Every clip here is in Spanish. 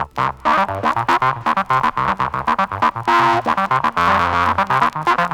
Thank you.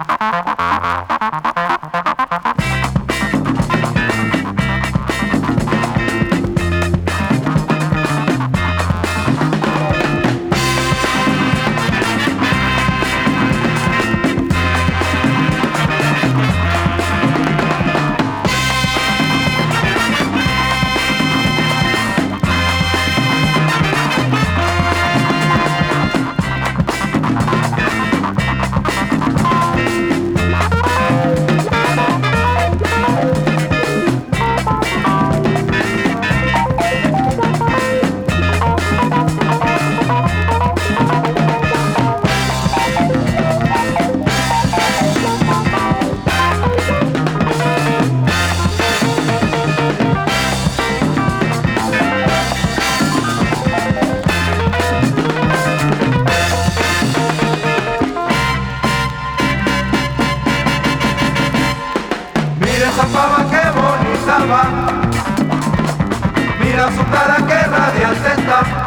esa fama que bonita va. Mira su cara que radiante está.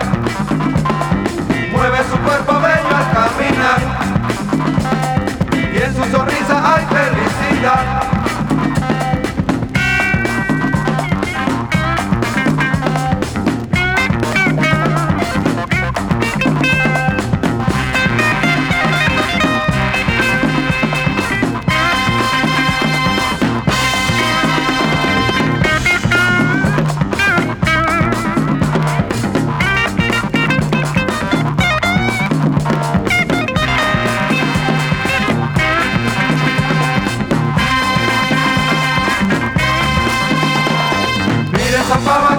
nossa palma